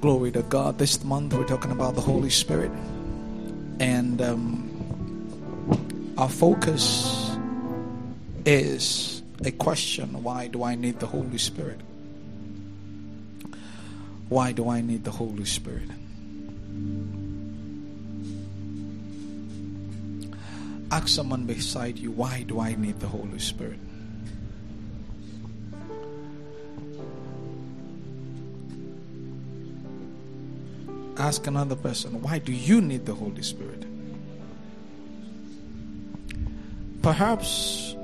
Glory to God. This month we're talking about the Holy Spirit. And um, our focus is a question why do I need the Holy Spirit? Why do I need the Holy Spirit? Ask someone beside you, why do I need the Holy Spirit? Ask another person, why do you need the Holy Spirit? Perhaps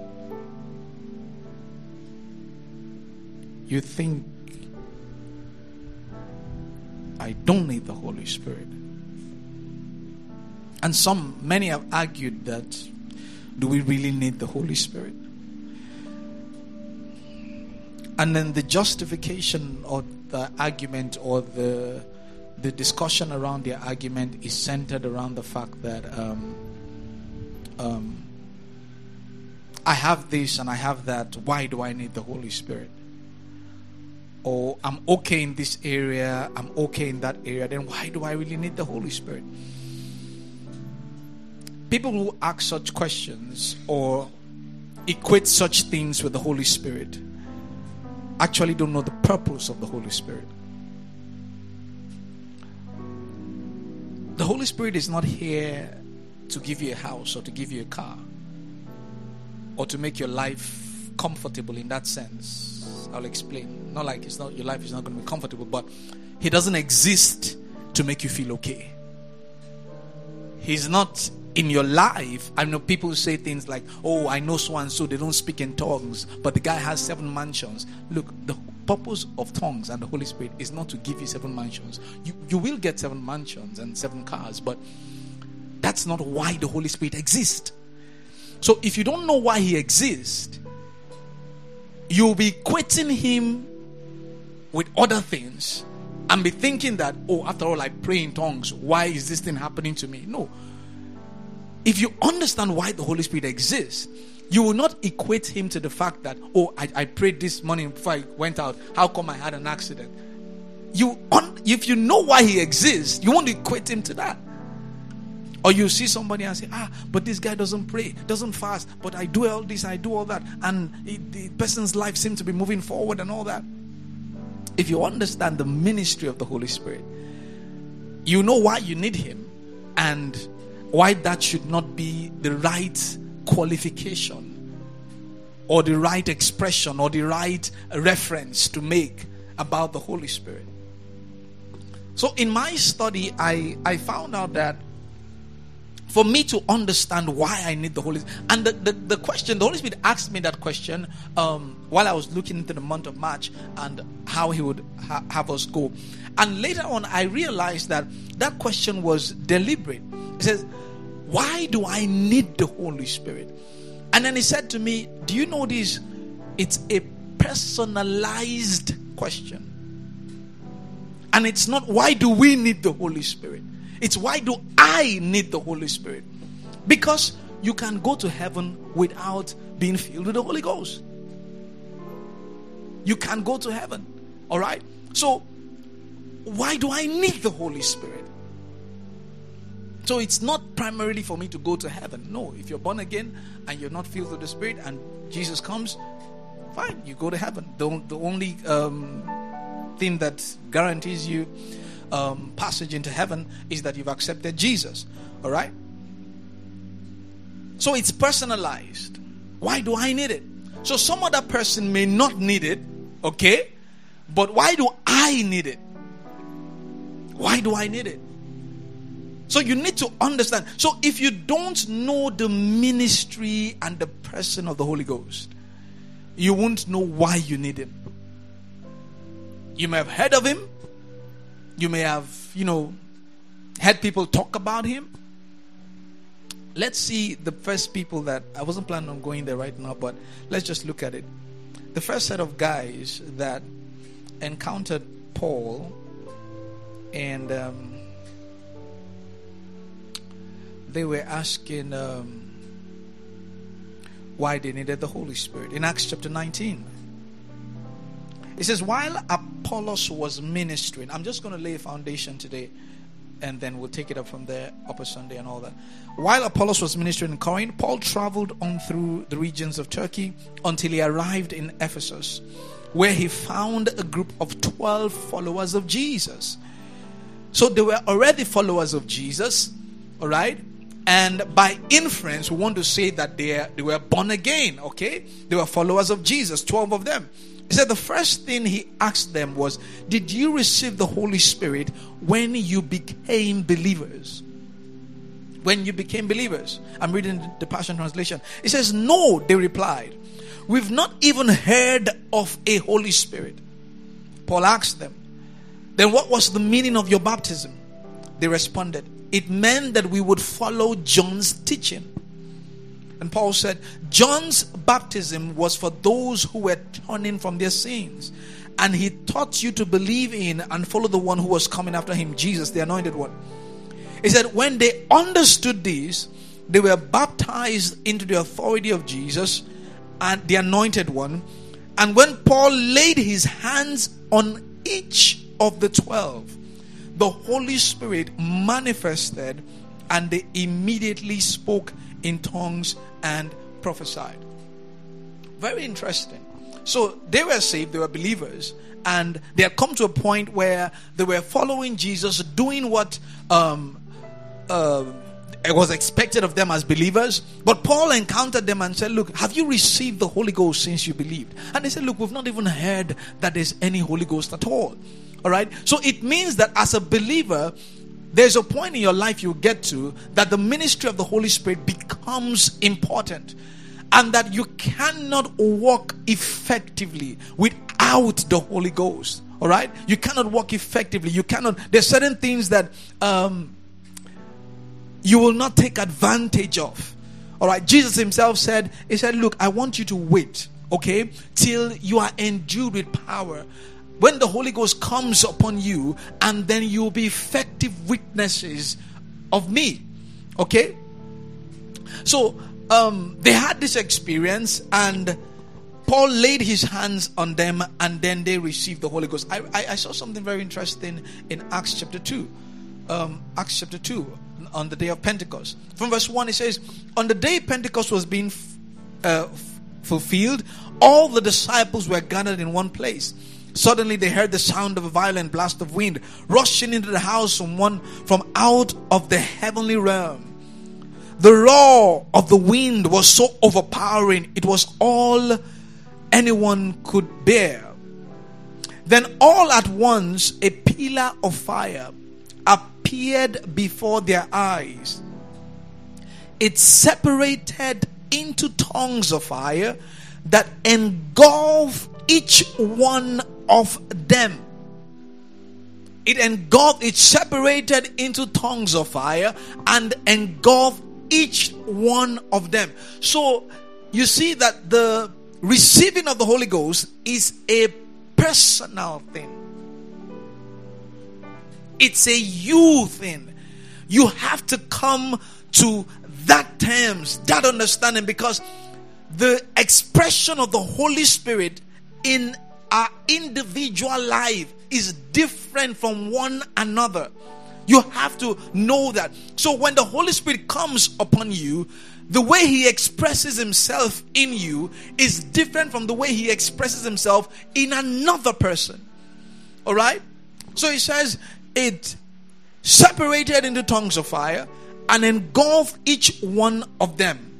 you think I don't need the Holy Spirit. And some, many have argued that do we really need the Holy Spirit? And then the justification or the argument or the the discussion around their argument is centered around the fact that um, um, I have this and I have that. Why do I need the Holy Spirit? Or I'm okay in this area, I'm okay in that area, then why do I really need the Holy Spirit? People who ask such questions or equate such things with the Holy Spirit actually don't know the purpose of the Holy Spirit. The Holy Spirit is not here to give you a house or to give you a car or to make your life comfortable in that sense. I'll explain. Not like it's not your life is not going to be comfortable, but he doesn't exist to make you feel okay. He's not in your life. I know people say things like, "Oh, I know so and so they don't speak in tongues, but the guy has seven mansions." Look, the purpose of tongues and the Holy Spirit is not to give you seven mansions. You, you will get seven mansions and seven cars, but that's not why the Holy Spirit exists. So if you don't know why he exists, you'll be quitting him with other things and be thinking that, oh, after all, I pray in tongues. Why is this thing happening to me? No. If you understand why the Holy Spirit exists, you will not equate him to the fact that, oh, I, I prayed this morning before I went out. How come I had an accident? You, un, if you know why he exists, you won't equate him to that. Or you see somebody and say, ah, but this guy doesn't pray, doesn't fast, but I do all this, I do all that, and it, the person's life seems to be moving forward and all that. If you understand the ministry of the Holy Spirit, you know why you need him and why that should not be the right qualification or the right expression or the right reference to make about the Holy Spirit. So in my study, I, I found out that for me to understand why I need the Holy Spirit, and the, the, the, question, the Holy Spirit asked me that question um, while I was looking into the month of March and how He would ha- have us go. And later on, I realized that that question was deliberate. He says, why do I need the Holy Spirit? And then he said to me, Do you know this? It's a personalized question. And it's not why do we need the Holy Spirit? It's why do I need the Holy Spirit? Because you can go to heaven without being filled with the Holy Ghost. You can go to heaven. All right? So, why do I need the Holy Spirit? So it's not primarily for me to go to heaven. No, if you're born again and you're not filled with the Spirit and Jesus comes, fine, you go to heaven. The, the only um, thing that guarantees you um, passage into heaven is that you've accepted Jesus. All right? So it's personalized. Why do I need it? So some other person may not need it, okay? But why do I need it? Why do I need it? So you need to understand. So if you don't know the ministry and the person of the Holy Ghost, you won't know why you need him. You may have heard of him, You may have, you know, had people talk about him. Let's see the first people that I wasn't planning on going there right now, but let's just look at it. The first set of guys that encountered Paul and um, they were asking um, why they needed the Holy Spirit. In Acts chapter 19, it says, While Apollos was ministering, I'm just going to lay a foundation today and then we'll take it up from there, Upper Sunday and all that. While Apollos was ministering in Corinth, Paul traveled on through the regions of Turkey until he arrived in Ephesus, where he found a group of 12 followers of Jesus. So they were already followers of Jesus, all right? And by inference, we want to say that they, they were born again, okay? They were followers of Jesus, 12 of them. He said the first thing he asked them was, Did you receive the Holy Spirit when you became believers? When you became believers. I'm reading the Passion Translation. It says, No, they replied. We've not even heard of a Holy Spirit. Paul asked them, Then what was the meaning of your baptism? They responded, It meant that we would follow John's teaching. And Paul said, John's baptism was for those who were turning from their sins. And he taught you to believe in and follow the one who was coming after him, Jesus, the anointed one. He said, when they understood this, they were baptized into the authority of Jesus and the anointed one. And when Paul laid his hands on each of the twelve, the Holy Spirit manifested and they immediately spoke in tongues and prophesied. Very interesting. So they were saved, they were believers, and they had come to a point where they were following Jesus, doing what um, uh, it was expected of them as believers. But Paul encountered them and said, Look, have you received the Holy Ghost since you believed? And they said, Look, we've not even heard that there's any Holy Ghost at all. All right? So it means that as a believer, there's a point in your life you get to that the ministry of the Holy Spirit becomes important and that you cannot walk effectively without the Holy Ghost. All right, you cannot walk effectively. You cannot. There's certain things that um, you will not take advantage of. All right, Jesus Himself said, He said, "Look, I want you to wait, okay, till you are endued with power." When the Holy Ghost comes upon you, and then you'll be effective witnesses of me. Okay? So um, they had this experience, and Paul laid his hands on them, and then they received the Holy Ghost. I, I, I saw something very interesting in Acts chapter 2. Um, Acts chapter 2, on the day of Pentecost. From verse 1, it says, On the day Pentecost was being uh, fulfilled, all the disciples were gathered in one place. Suddenly they heard the sound of a violent blast of wind rushing into the house from one from out of the heavenly realm. The roar of the wind was so overpowering, it was all anyone could bear. Then all at once a pillar of fire appeared before their eyes. It separated into tongues of fire that engulfed each one of them. It engulfed, it separated into tongues of fire and engulfed each one of them. So you see that the receiving of the Holy Ghost is a personal thing, it's a you thing. You have to come to that terms, that understanding, because the expression of the Holy Spirit in our individual life is different from one another. You have to know that. So when the Holy Spirit comes upon you, the way he expresses himself in you is different from the way he expresses himself in another person. All right? So he says it separated into tongues of fire and engulfed each one of them.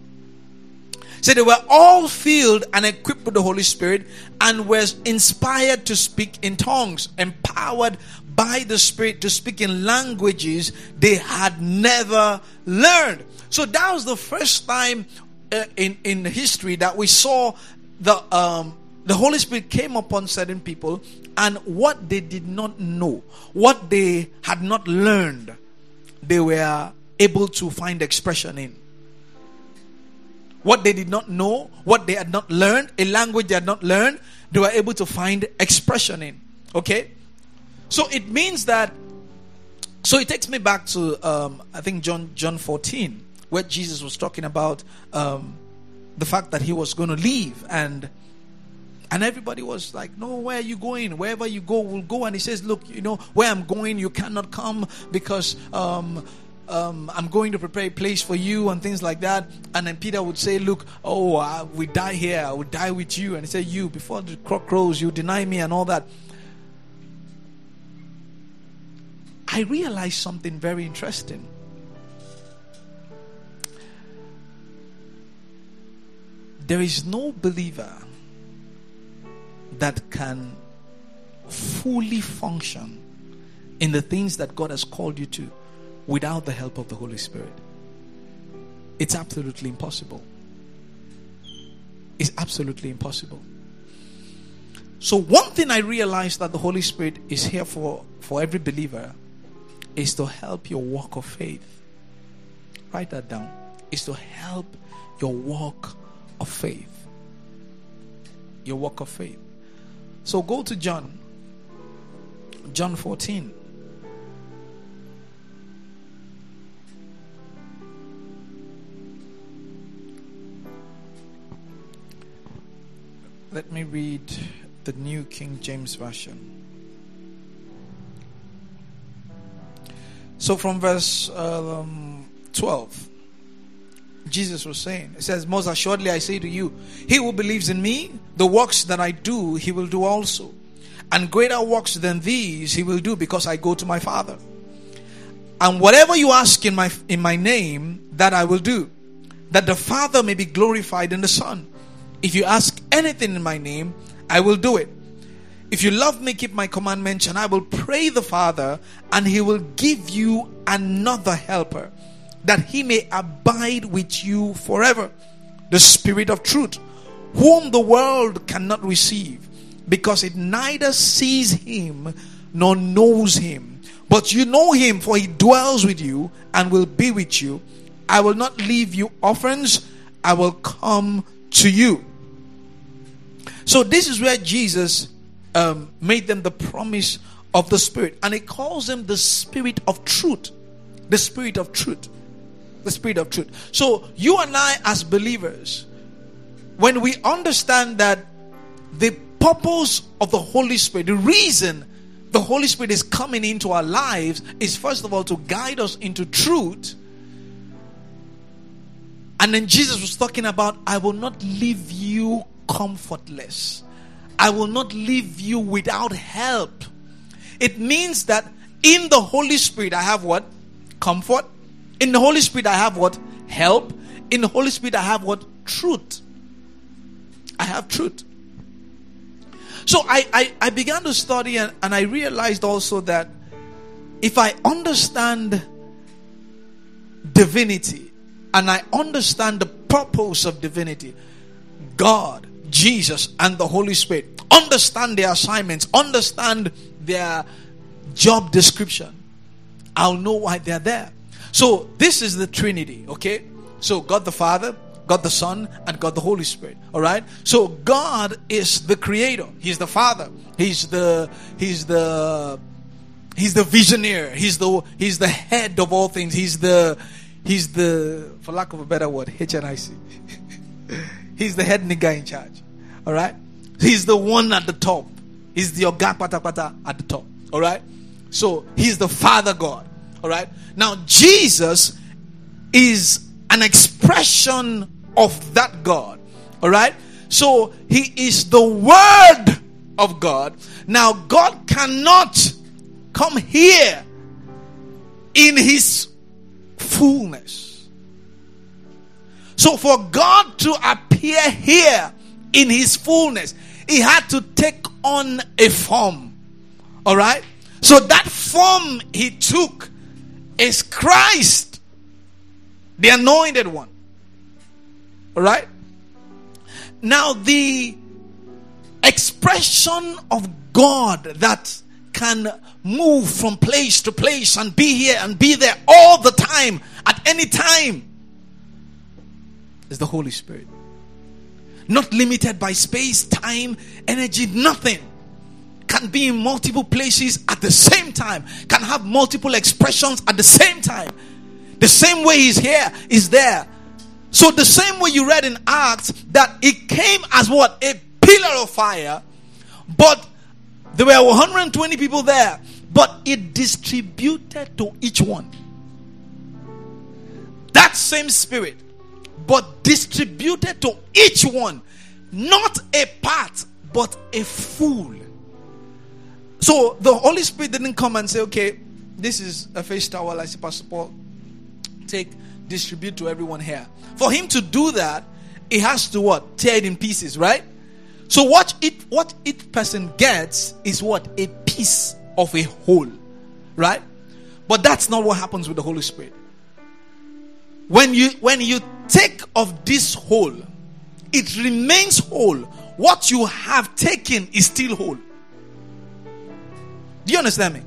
So they were all filled and equipped with the Holy Spirit and were inspired to speak in tongues, empowered by the Spirit to speak in languages they had never learned. So that was the first time uh, in in history that we saw the um, the Holy Spirit came upon certain people, and what they did not know, what they had not learned, they were able to find expression in. What they did not know, what they had not learned, a language they had not learned, they were able to find expression in. Okay? So it means that, so it takes me back to, um, I think, John, John 14, where Jesus was talking about um, the fact that he was going to leave and and everybody was like, No, where are you going? Wherever you go, we'll go. And he says, Look, you know, where I'm going, you cannot come because um, um, I'm going to prepare a place for you and things like that. And then Peter would say, Look, oh, we die here, I will die with you. And he said, You, before the cock crows, you deny me and all that. I realized something very interesting. There is no believer that can fully function in the things that God has called you to without the help of the Holy Spirit. It's absolutely impossible. It's absolutely impossible. So, one thing I realized that the Holy Spirit is here for, for every believer is to help your walk of faith. Write that down. Is to help your walk of faith. Your walk of faith. So go to John. John 14. Let me read the New King James Version. So from verse um, 12. Jesus was saying. It says, Most assuredly I say to you, he who believes in me, the works that I do, he will do also. And greater works than these he will do because I go to my Father. And whatever you ask in my in my name, that I will do, that the Father may be glorified in the Son. If you ask anything in my name, I will do it. If you love me, keep my commandments, and I will pray the Father, and he will give you another helper that he may abide with you forever. The Spirit of truth, whom the world cannot receive, because it neither sees him nor knows him. But you know him, for he dwells with you and will be with you. I will not leave you orphans, I will come to you. So, this is where Jesus um, made them the promise of the Spirit, and he calls them the Spirit of truth. The Spirit of truth the Spirit of truth. So, you and I, as believers, when we understand that the purpose of the Holy Spirit, the reason the Holy Spirit is coming into our lives is first of all to guide us into truth. And then Jesus was talking about, I will not leave you comfortless. I will not leave you without help. It means that in the Holy Spirit, I have what? Comfort, in the Holy Spirit, I have what? Help. In the Holy Spirit, I have what? Truth. I have truth. So I, I, I began to study and, and I realized also that if I understand divinity and I understand the purpose of divinity, God, Jesus, and the Holy Spirit, understand their assignments, understand their job description, I'll know why they're there. So this is the Trinity, okay? So God the Father, God the Son, and God the Holy Spirit. All right. So God is the Creator. He's the Father. He's the He's the He's the visionary. He's the He's the head of all things. He's the He's the for lack of a better word, HNIC. he's the head nigga in charge. All right. He's the one at the top. He's the oga pata pata at the top. All right. So he's the Father God. All right. Now, Jesus is an expression of that God. All right. So he is the Word of God. Now, God cannot come here in his fullness. So, for God to appear here in his fullness, he had to take on a form. All right? So, that form he took is Christ, the anointed one. All right? Now, the expression of God that can move from place to place and be here and be there all the time, at any time, is the Holy Spirit. Not limited by space, time, energy, nothing. Can be in multiple places at the same time, can have multiple expressions at the same time. The same way He's here is there. So, the same way you read in Acts that it came as what? A pillar of fire, but there were 120 people there, but it distributed to each one. That same spirit, but distributed to each one. Not a part, but a full. So the Holy Spirit didn't come and say, okay, this is a face towel, I see Pastor Paul. Take, distribute to everyone here. For him to do that, he has to what? Tear it in pieces, right? So what it what each person gets is what a piece of a whole, right? But that's not what happens with the Holy Spirit. When you when you take of this whole, it remains whole. What you have taken is still whole. Do you understand me?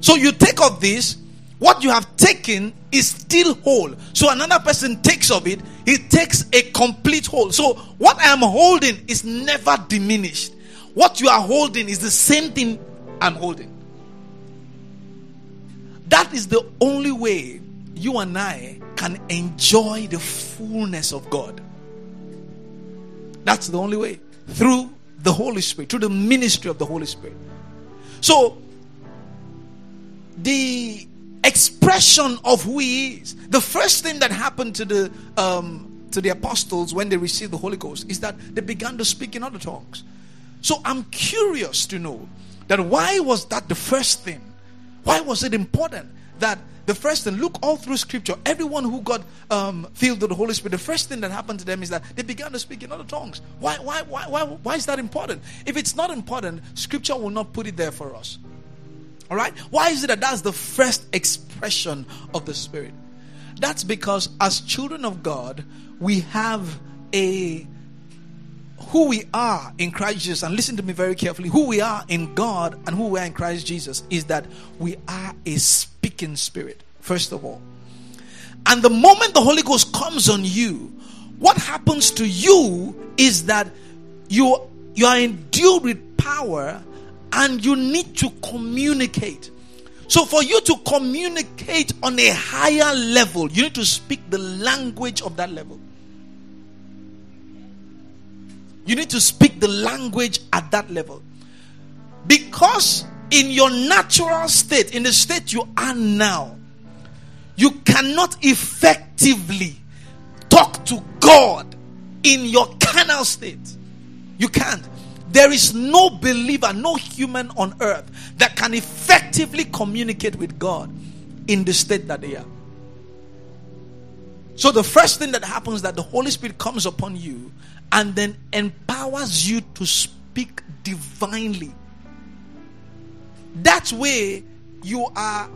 So you take of this, what you have taken is still whole. So another person takes of it, he takes a complete whole. So what I am holding is never diminished. What you are holding is the same thing I'm holding. That is the only way you and I can enjoy the fullness of God. That's the only way. Through the Holy Spirit, through the ministry of the Holy Spirit. So, the expression of who he is. The first thing that happened to the um, to the apostles when they received the Holy Ghost is that they began to speak in other tongues. So I'm curious to know that why was that the first thing? Why was it important that the first thing? Look all through Scripture. Everyone who got um, filled with the Holy Spirit, the first thing that happened to them is that they began to speak in other tongues. Why? Why? Why? Why? Why is that important? If it's not important, Scripture will not put it there for us. All right? Why is it that that's the first expression of the Spirit? That's because as children of God, we have a who we are in Christ Jesus, and listen to me very carefully who we are in God and who we are in Christ Jesus is that we are a speaking spirit, first of all. And the moment the Holy Ghost comes on you, what happens to you is that you, you are endued with power and you need to communicate. So, for you to communicate on a higher level, you need to speak the language of that level. You need to speak the language at that level. Because in your natural state, in the state you are now, you cannot effectively talk to God in your carnal state. You can't. There is no believer, no human on earth that can effectively communicate with God in the state that they are. So the first thing that happens is that the Holy Spirit comes upon you and then empowers you to speak divinely. That way you are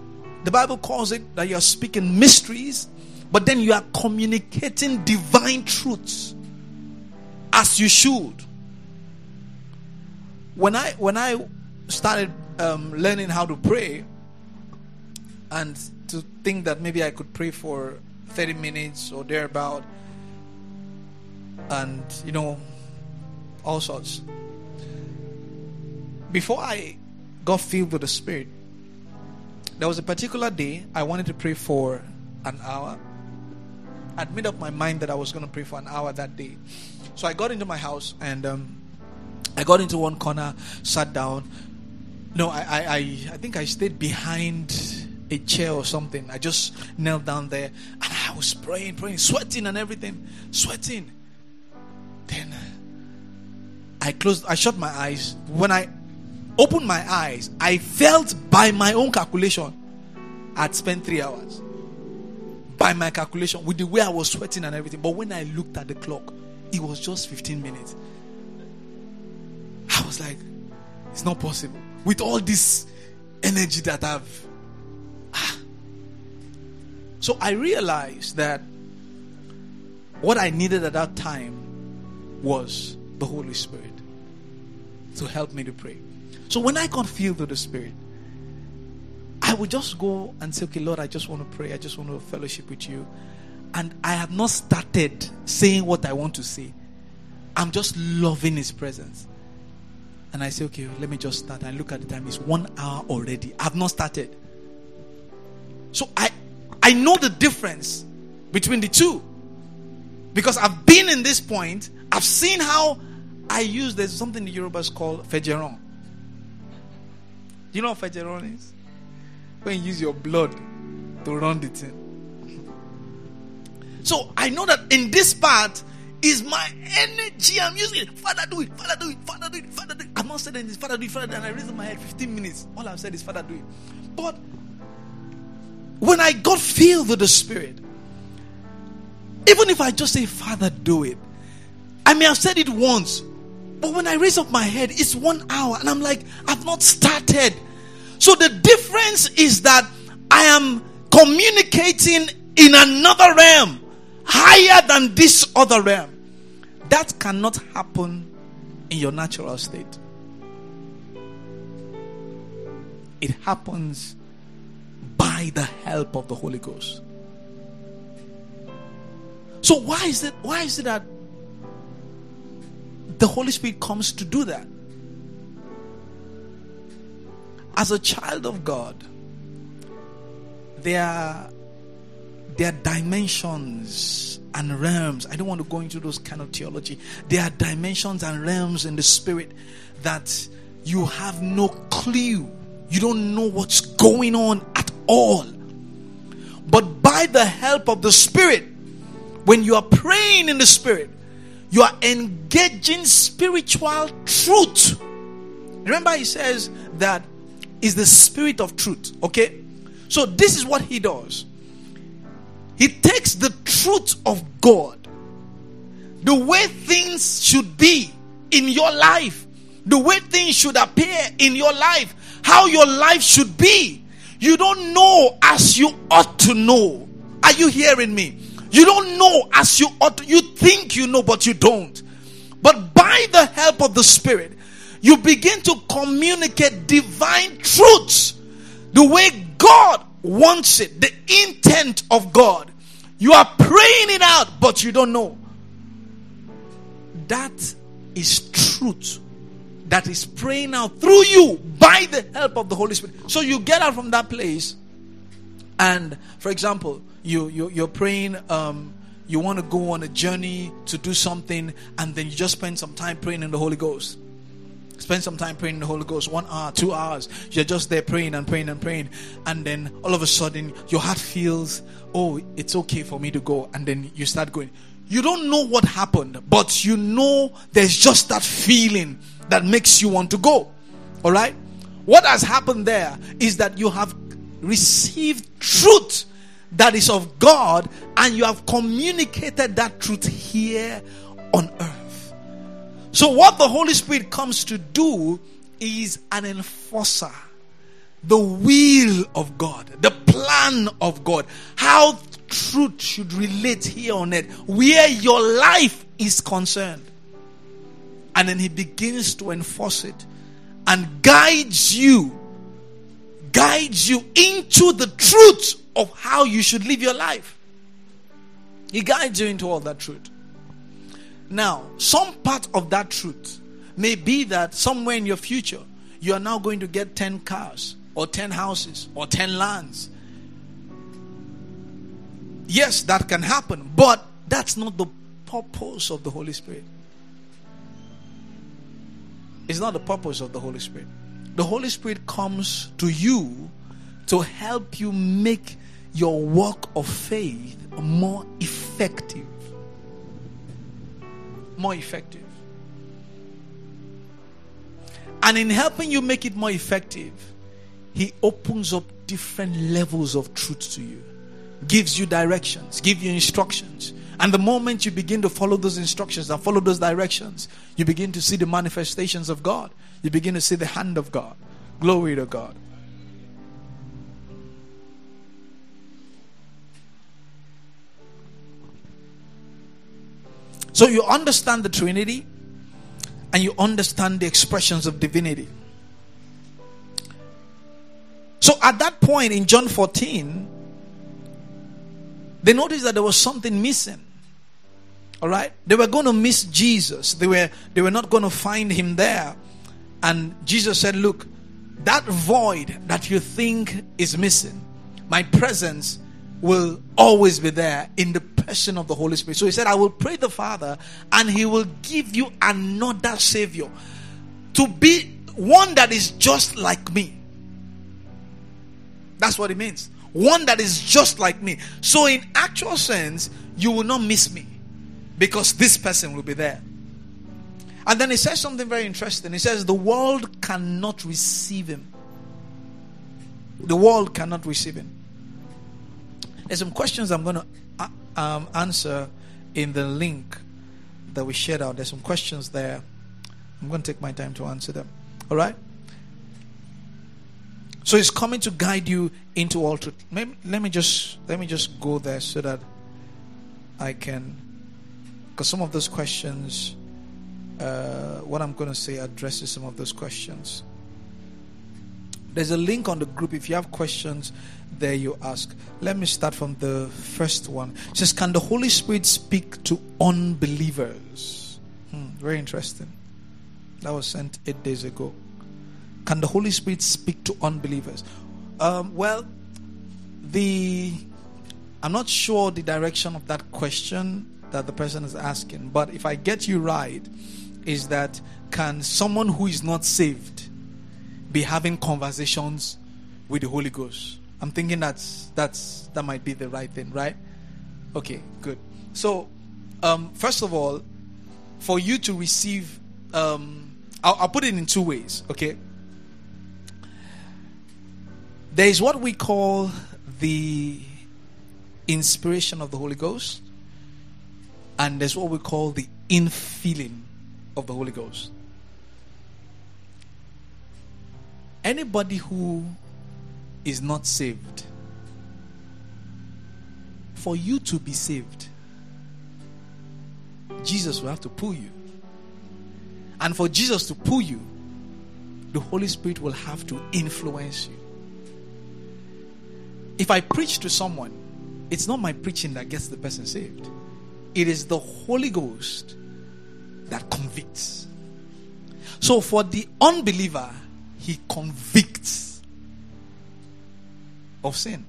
the Bible calls it that you are speaking mysteries, but then you are communicating divine truths as you should when I when I started um, learning how to pray, and to think that maybe I could pray for 30 minutes or thereabout, and you know, all sorts. Before I got filled with the Spirit, there was a particular day I wanted to pray for an hour. I'd made up my mind that I was going to pray for an hour that day. So I got into my house and um, I got into one corner, sat down. No, I, I, I, I think I stayed behind a chair or something. I just knelt down there and I was praying, praying, sweating and everything, sweating. Then I closed, I shut my eyes. When I opened my eyes, I felt by my own calculation, I'd spent three hours. By my calculation, with the way I was sweating and everything. But when I looked at the clock, it was just 15 minutes. I was like, it's not possible. With all this energy that I've. Ah. So I realized that what I needed at that time was the Holy Spirit. to help me to pray. So when I got filled with the Spirit, I would just go and say, Okay, Lord, I just want to pray. I just want to fellowship with you. And I have not started saying what I want to say. I'm just loving His presence. And I say, Okay, let me just start. And look at the time. It's one hour already. I've not started. So I I know the difference between the two. Because I've been in this point, I've seen how I use there's something the Yorubas call fejeron. You know what fejeron is? When you use your blood to run the thing. So I know that in this part is my energy I'm using. Father, do it. Father, do it. Father, do it. Father, do it. I'm not saying this. Father, do it. Father, do it. And I raised my head 15 minutes. All I've said is, Father, do it. But when I got filled with the Spirit, even if I just say, Father, do it, I may have said it once, but when I raise up my head, it's one hour, and I'm like, I've not started. So the difference is that I am communicating in another realm higher than this other realm. That cannot happen in your natural state. It happens by the help of the Holy Ghost. So why is it why is it that the Holy Spirit comes to do that? As a child of God, there are there are dimensions and realms. I don't want to go into those kind of theology. There are dimensions and realms in the spirit that you have no clue. You don't know what's going on at all. But by the help of the spirit, when you are praying in the spirit, you are engaging spiritual truth. Remember, he says that is the spirit of truth. Okay? So, this is what he does he takes the truth of God, the way things should be in your life, the way things should appear in your life, how your life should be. You don't know as you ought to know. Are you hearing me? You don't know as you ought. You think you know, but you don't. But by the help of the Spirit, you begin to communicate divine truths the way God wants it, the intent of God. You are praying it out, but you don't know. That is truth that is praying out through you by the help of the Holy Spirit. So you get out from that place, and for example, you, you you're praying. Um, you want to go on a journey to do something, and then you just spend some time praying in the Holy Ghost. Spend some time praying in the Holy Ghost, one hour, two hours. You're just there praying and praying and praying. And then all of a sudden, your heart feels, oh, it's okay for me to go. And then you start going. You don't know what happened, but you know there's just that feeling that makes you want to go. All right? What has happened there is that you have received truth that is of God and you have communicated that truth here on earth. So, what the Holy Spirit comes to do is an enforcer. The will of God, the plan of God, how truth should relate here on earth, where your life is concerned. And then He begins to enforce it and guides you, guides you into the truth of how you should live your life. He guides you into all that truth. Now, some part of that truth may be that somewhere in your future, you are now going to get 10 cars, or 10 houses, or 10 lands. Yes, that can happen, but that's not the purpose of the Holy Spirit. It's not the purpose of the Holy Spirit. The Holy Spirit comes to you to help you make your walk of faith more effective more effective. And in helping you make it more effective, He opens up different levels of truth to you, gives you directions, gives you instructions. And the moment you begin to follow those instructions and follow those directions, you begin to see the manifestations of God. You begin to see the hand of God. Glory to God. So you understand the Trinity and you understand the expressions of divinity. So at that point in John 14, they noticed that there was something missing. All right? They were going to miss Jesus. They were they were not going to find him there. And Jesus said, "Look, that void that you think is missing, my presence will always be there in the person of the Holy Spirit. So he said, I will pray the Father, and he will give you another Savior to be one that is just like me. That's what it means. One that is just like me. So, in actual sense, you will not miss me because this person will be there. And then he says something very interesting. He says, The world cannot receive him. The world cannot receive him. There's some questions I'm going to uh, um, answer in the link that we shared out. There's some questions there. I'm going to take my time to answer them. All right? So he's coming to guide you into all truth. Let me just let me just go there so that I can because some of those questions uh, what I'm going to say addresses some of those questions. There's a link on the group. If you have questions, there you ask. Let me start from the first one. It says, Can the Holy Spirit speak to unbelievers? Hmm, very interesting. That was sent eight days ago. Can the Holy Spirit speak to unbelievers? Um, well, the I'm not sure the direction of that question that the person is asking, but if I get you right, is that can someone who is not saved be having conversations with the Holy Ghost? I'm thinking that's that's that might be the right thing, right? Okay, good. So, um, first of all, for you to receive, um, I'll, I'll put it in two ways. Okay, there is what we call the inspiration of the Holy Ghost, and there's what we call the infilling of the Holy Ghost. Anybody who is not saved, for you to be saved, Jesus will have to pull you. And for Jesus to pull you, the Holy Spirit will have to influence you. If I preach to someone, it's not my preaching that gets the person saved, it is the Holy Ghost that convicts. So for the unbeliever, he convicts of sin.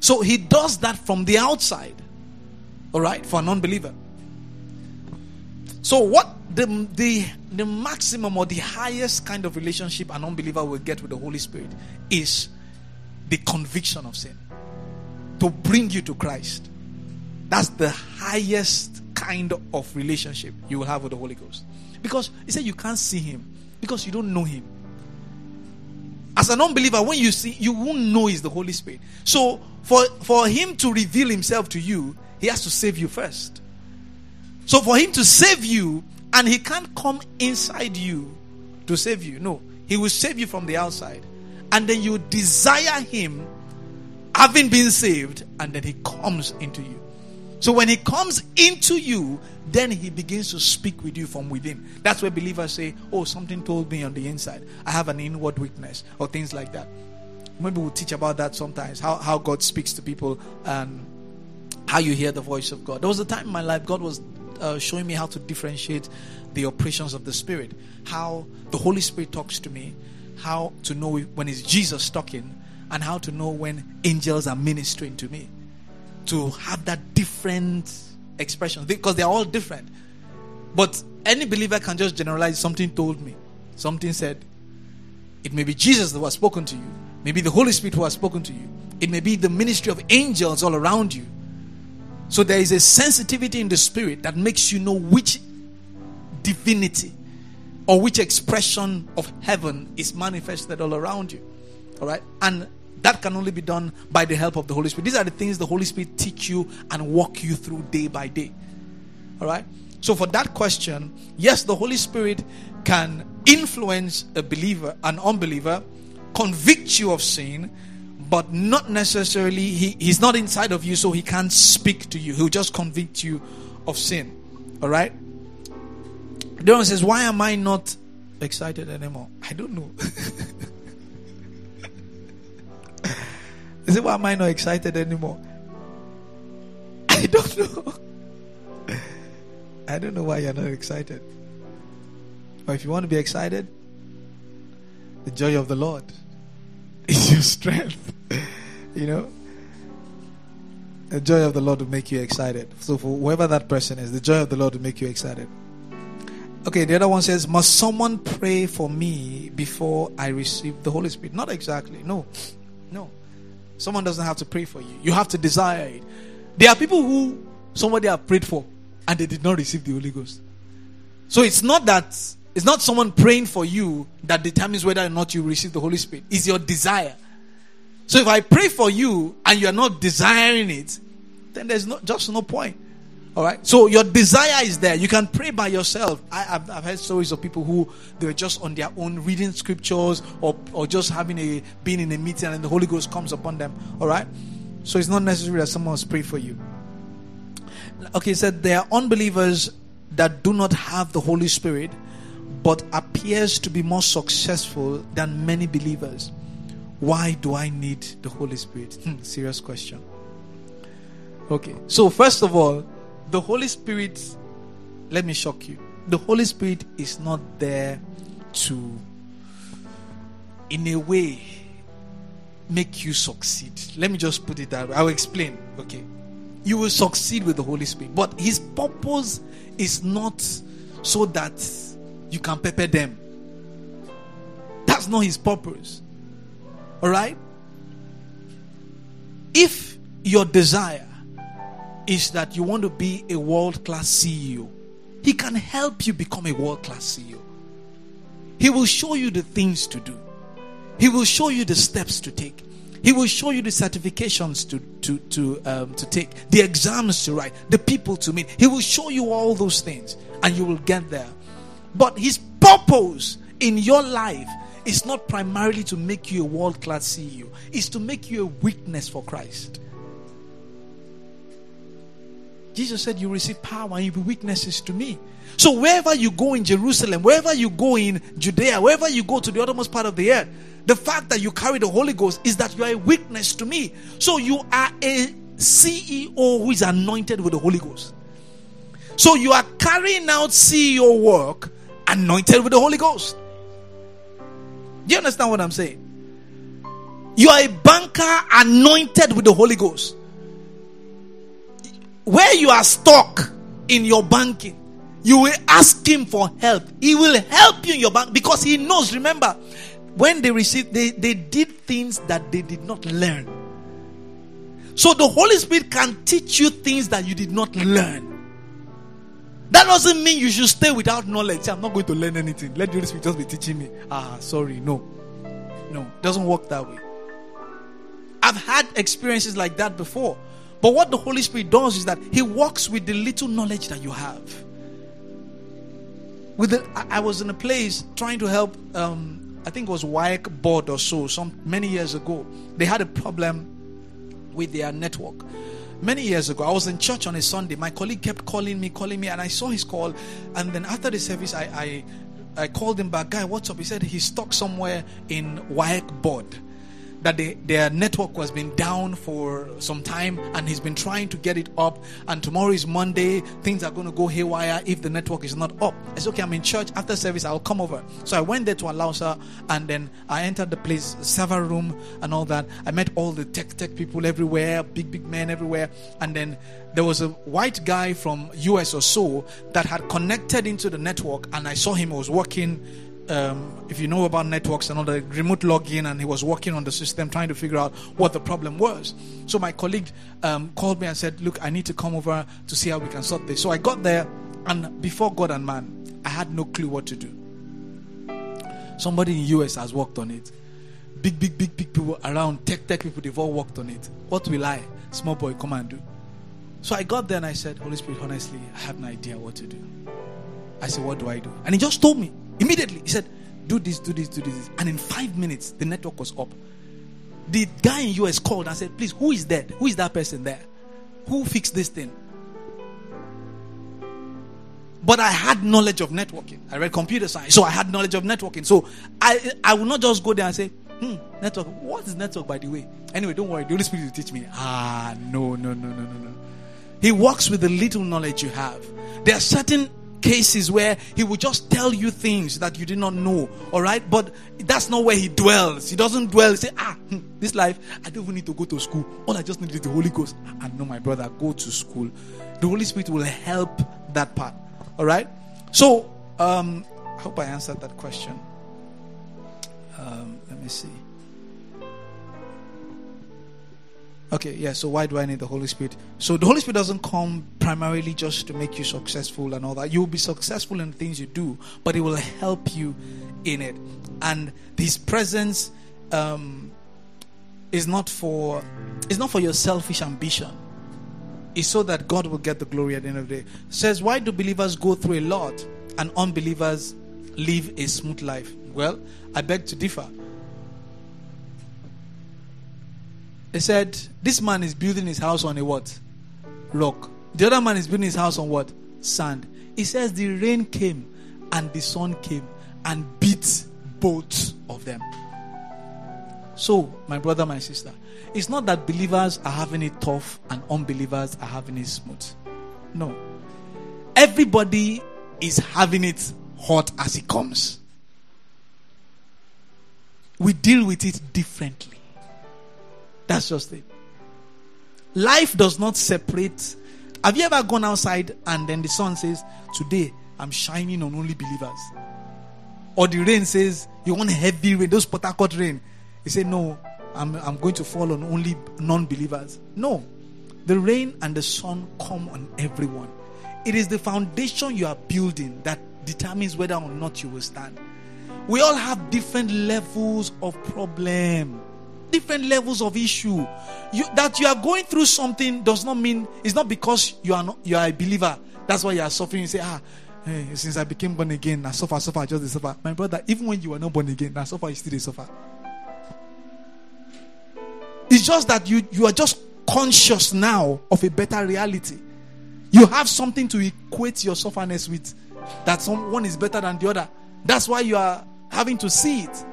So he does that from the outside. All right, for an unbeliever. So what the the the maximum or the highest kind of relationship an unbeliever will get with the Holy Spirit is the conviction of sin. To bring you to Christ. That's the highest kind of relationship you will have with the Holy Ghost. Because he said you can't see him because you don't know him. As an unbeliever, when you see, you won't know it's the Holy Spirit. So, for, for Him to reveal Himself to you, He has to save you first. So, for Him to save you, and He can't come inside you to save you. No, He will save you from the outside. And then you desire Him, having been saved, and then He comes into you. So, when He comes into you, then he begins to speak with you from within. That's where believers say, Oh, something told me on the inside. I have an inward weakness, or things like that. Maybe we'll teach about that sometimes how, how God speaks to people and how you hear the voice of God. There was a time in my life God was uh, showing me how to differentiate the operations of the Spirit, how the Holy Spirit talks to me, how to know when it's Jesus talking, and how to know when angels are ministering to me. To have that different expression because they're all different. But any believer can just generalize something told me, something said. It may be Jesus who has spoken to you, maybe the Holy Spirit who has spoken to you, it may be the ministry of angels all around you. So there is a sensitivity in the spirit that makes you know which divinity or which expression of heaven is manifested all around you. All right? And that can only be done by the help of the Holy Spirit. These are the things the Holy Spirit teach you and walk you through day by day. All right? So for that question, yes, the Holy Spirit can influence a believer, an unbeliever, convict you of sin, but not necessarily he, he's not inside of you, so he can't speak to you. He'll just convict you of sin. All right? One says, Why am I not excited anymore? I don't know. Is it why am I not excited anymore? I don't know. I don't know why you're not excited. But if you want to be excited, the joy of the Lord is your strength. you know? The joy of the Lord will make you excited. So, for whoever that person is, the joy of the Lord will make you excited. Okay, the other one says, Must someone pray for me before I receive the Holy Spirit? Not exactly. No. No. Someone doesn't have to pray for you. You have to desire it. There are people who somebody have prayed for and they did not receive the Holy Ghost. So it's not that it's not someone praying for you that determines whether or not you receive the Holy Spirit. It's your desire. So if I pray for you and you are not desiring it, then there's no just no point. All right. So your desire is there. You can pray by yourself. I, have I've heard stories of people who they were just on their own reading scriptures or or just having a being in a meeting and the Holy Ghost comes upon them. All right. So it's not necessary that someone must pray for you. Okay, said there are unbelievers that do not have the Holy Spirit, but appears to be more successful than many believers. Why do I need the Holy Spirit? Hmm, serious question. Okay, so first of all, the Holy Spirit, let me shock you. The Holy Spirit is not there to, in a way, make you succeed. Let me just put it that way. I'll explain. Okay. You will succeed with the Holy Spirit. But His purpose is not so that you can pepper them. That's not His purpose. All right? If your desire is that you want to be a world class CEO, He can help you become a world class CEO. He will show you the things to do, He will show you the steps to take. He will show you the certifications to to to um, to take, the exams to write, the people to meet. He will show you all those things, and you will get there. But His purpose in your life is not primarily to make you a world class CEO. It's to make you a witness for Christ. Jesus said, You receive power and you be witnesses to me. So, wherever you go in Jerusalem, wherever you go in Judea, wherever you go to the uttermost part of the earth, the fact that you carry the Holy Ghost is that you are a witness to me. So, you are a CEO who is anointed with the Holy Ghost. So, you are carrying out CEO work anointed with the Holy Ghost. Do you understand what I'm saying? You are a banker anointed with the Holy Ghost where you are stuck in your banking, you will ask him for help. He will help you in your bank because he knows. Remember, when they received, they, they did things that they did not learn. So the Holy Spirit can teach you things that you did not learn. That doesn't mean you should stay without knowledge. I'm not going to learn anything. Let the Holy Spirit just be teaching me. Ah, sorry, no. No, it doesn't work that way. I've had experiences like that before. But what the Holy Spirit does is that He works with the little knowledge that you have. With the, I, was in a place trying to help. Um, I think it was WAEC board or so. Some many years ago, they had a problem with their network. Many years ago, I was in church on a Sunday. My colleague kept calling me, calling me, and I saw his call. And then after the service, I I, I called him back. Guy, what's up? He said he's stuck somewhere in WAEC board that they, their network was been down for some time and he's been trying to get it up. And tomorrow is monday. Things are going to go haywire if the network is not up. It's okay i'm in church. After service i'll come over. So i went there to Alausa and then i entered the place server room and all that. I met all the tech tech people everywhere big big men everywhere. And then there was a white guy from us or so that had connected into the network and i saw him. I was working um, if you know about networks and all the remote login, and he was working on the system trying to figure out what the problem was. So my colleague um, called me and said, "Look, I need to come over to see how we can sort this." So I got there, and before God and man, I had no clue what to do. Somebody in US has worked on it. Big, big, big, big people around, tech, tech people, they've all worked on it. What will I, small boy, come and do? So I got there and I said, Holy Spirit, honestly, I have no idea what to do. I said, What do I do? And he just told me. Immediately, he said, Do this, do this, do this. And in five minutes, the network was up. The guy in US called and said, Please, who is that? Who is that person there? Who fixed this thing? but I had knowledge of networking. I read computer science, so I had knowledge of networking. So I I will not just go there and say, hmm, network. What is network, by the way? Anyway, don't worry. The Holy Spirit will teach me. Ah, no, no, no, no, no, no. He works with the little knowledge you have. There are certain cases where he will just tell you things that you did not know. All right, but that's not where he dwells. He doesn't dwell. He say, ah, hmm, this life, I don't even need to go to school. All I just need is the Holy Ghost. I know, my brother, go to school. The Holy Spirit will help that part. All right. So, um, I hope I answered that question. Um, let me see. Okay, yeah, so why do I need the Holy Spirit? So the Holy Spirit doesn't come primarily just to make you successful and all that. You'll be successful in things you do, but it will help you in it. And his presence um, is not for it's not for your selfish ambition. It's so that God will get the glory at the end of the day. It says, why do believers go through a lot and unbelievers live a smooth life? Well, I beg to differ. He said, This man is building his house on a what? Rock. The other man is building his house on what? Sand. He says, The rain came and the sun came and beat both of them. So, my brother, my sister, it's not that believers are having it tough and unbelievers are having it smooth. No. Everybody is having it hot as it comes. We deal with it differently. That's just it. Life does not separate. Have you ever gone outside and then the sun says, Today I'm shining on only believers? Or the rain says, You want heavy rain, those Port rain. You say, No, I'm, I'm going to fall on only non believers. No. The rain and the sun come on everyone. It is the foundation you are building that determines whether or not you will stand. We all have different levels of problem different levels of issue. You, that you are going through something does not mean it's not because you are not you are a believer. That's why you are suffering. You say, ah, hey, since I became born again, I suffer, suffer, just suffer. My brother, even when you are not born again, I suffer, you still suffer. It's just that you you are just conscious now of a better reality. You have something to equate your sufferness with. That someone is better than the other. That's why you are having to see it.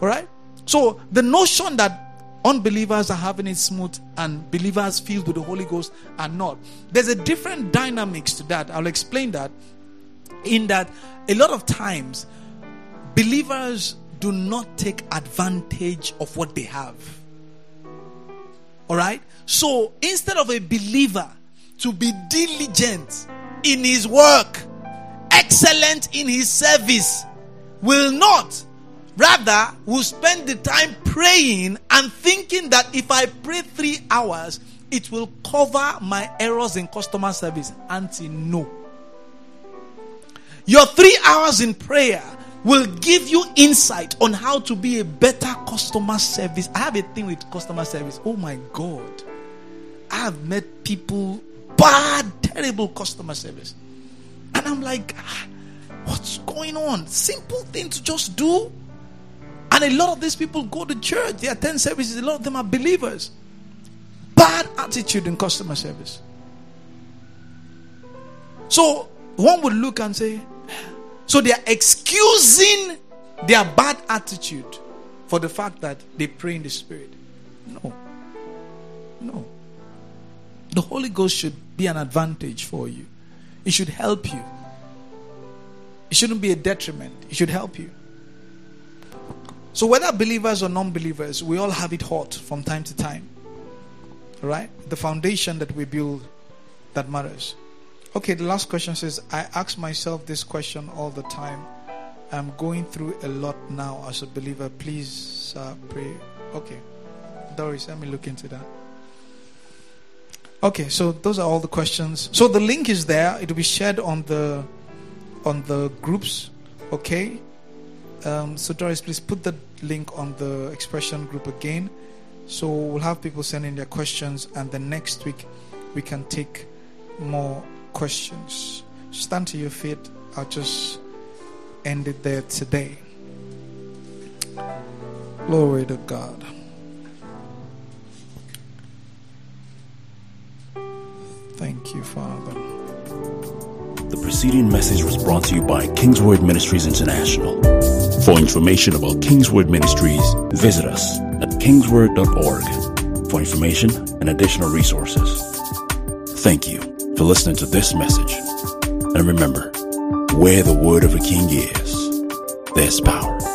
All right. So the notion that unbelievers are having it smooth and believers filled with the Holy Ghost are not. There's a different dynamics to that. I'll explain that. In that, a lot of times, believers do not take advantage of what they have. All right? So instead of a believer to be diligent in his work, excellent in his service, will not Rather, we'll spend the time praying and thinking that if I pray three hours, it will cover my errors in customer service. Auntie, no. Your three hours in prayer will give you insight on how to be a better customer service. I have a thing with customer service. Oh my God. I have met people, bad, terrible customer service. And I'm like, ah, what's going on? Simple thing to just do. And a lot of these people go to church, they attend services, a lot of them are believers. Bad attitude in customer service. So one would look and say, so they are excusing their bad attitude for the fact that they pray in the spirit. No. No. The Holy Ghost should be an advantage for you. It should help you. It shouldn't be a detriment. It should help you. So, whether believers or non believers, we all have it hot from time to time. Right? The foundation that we build that matters. Okay, the last question says I ask myself this question all the time. I'm going through a lot now as a believer. Please uh, pray. Okay. Doris, let me look into that. Okay, so those are all the questions. So the link is there. It will be shared on the on the groups. Okay. Um, so Doris, please put the link on the expression group again. So we'll have people send in their questions, and then next week we can take more questions. Stand to your feet. I'll just end it there today. Glory to God. Thank you, Father. The preceding message was brought to you by Kingsword Ministries International. For information about Kingsword Ministries, visit us at kingsword.org for information and additional resources. Thank you for listening to this message. And remember, where the word of a king is, there's power.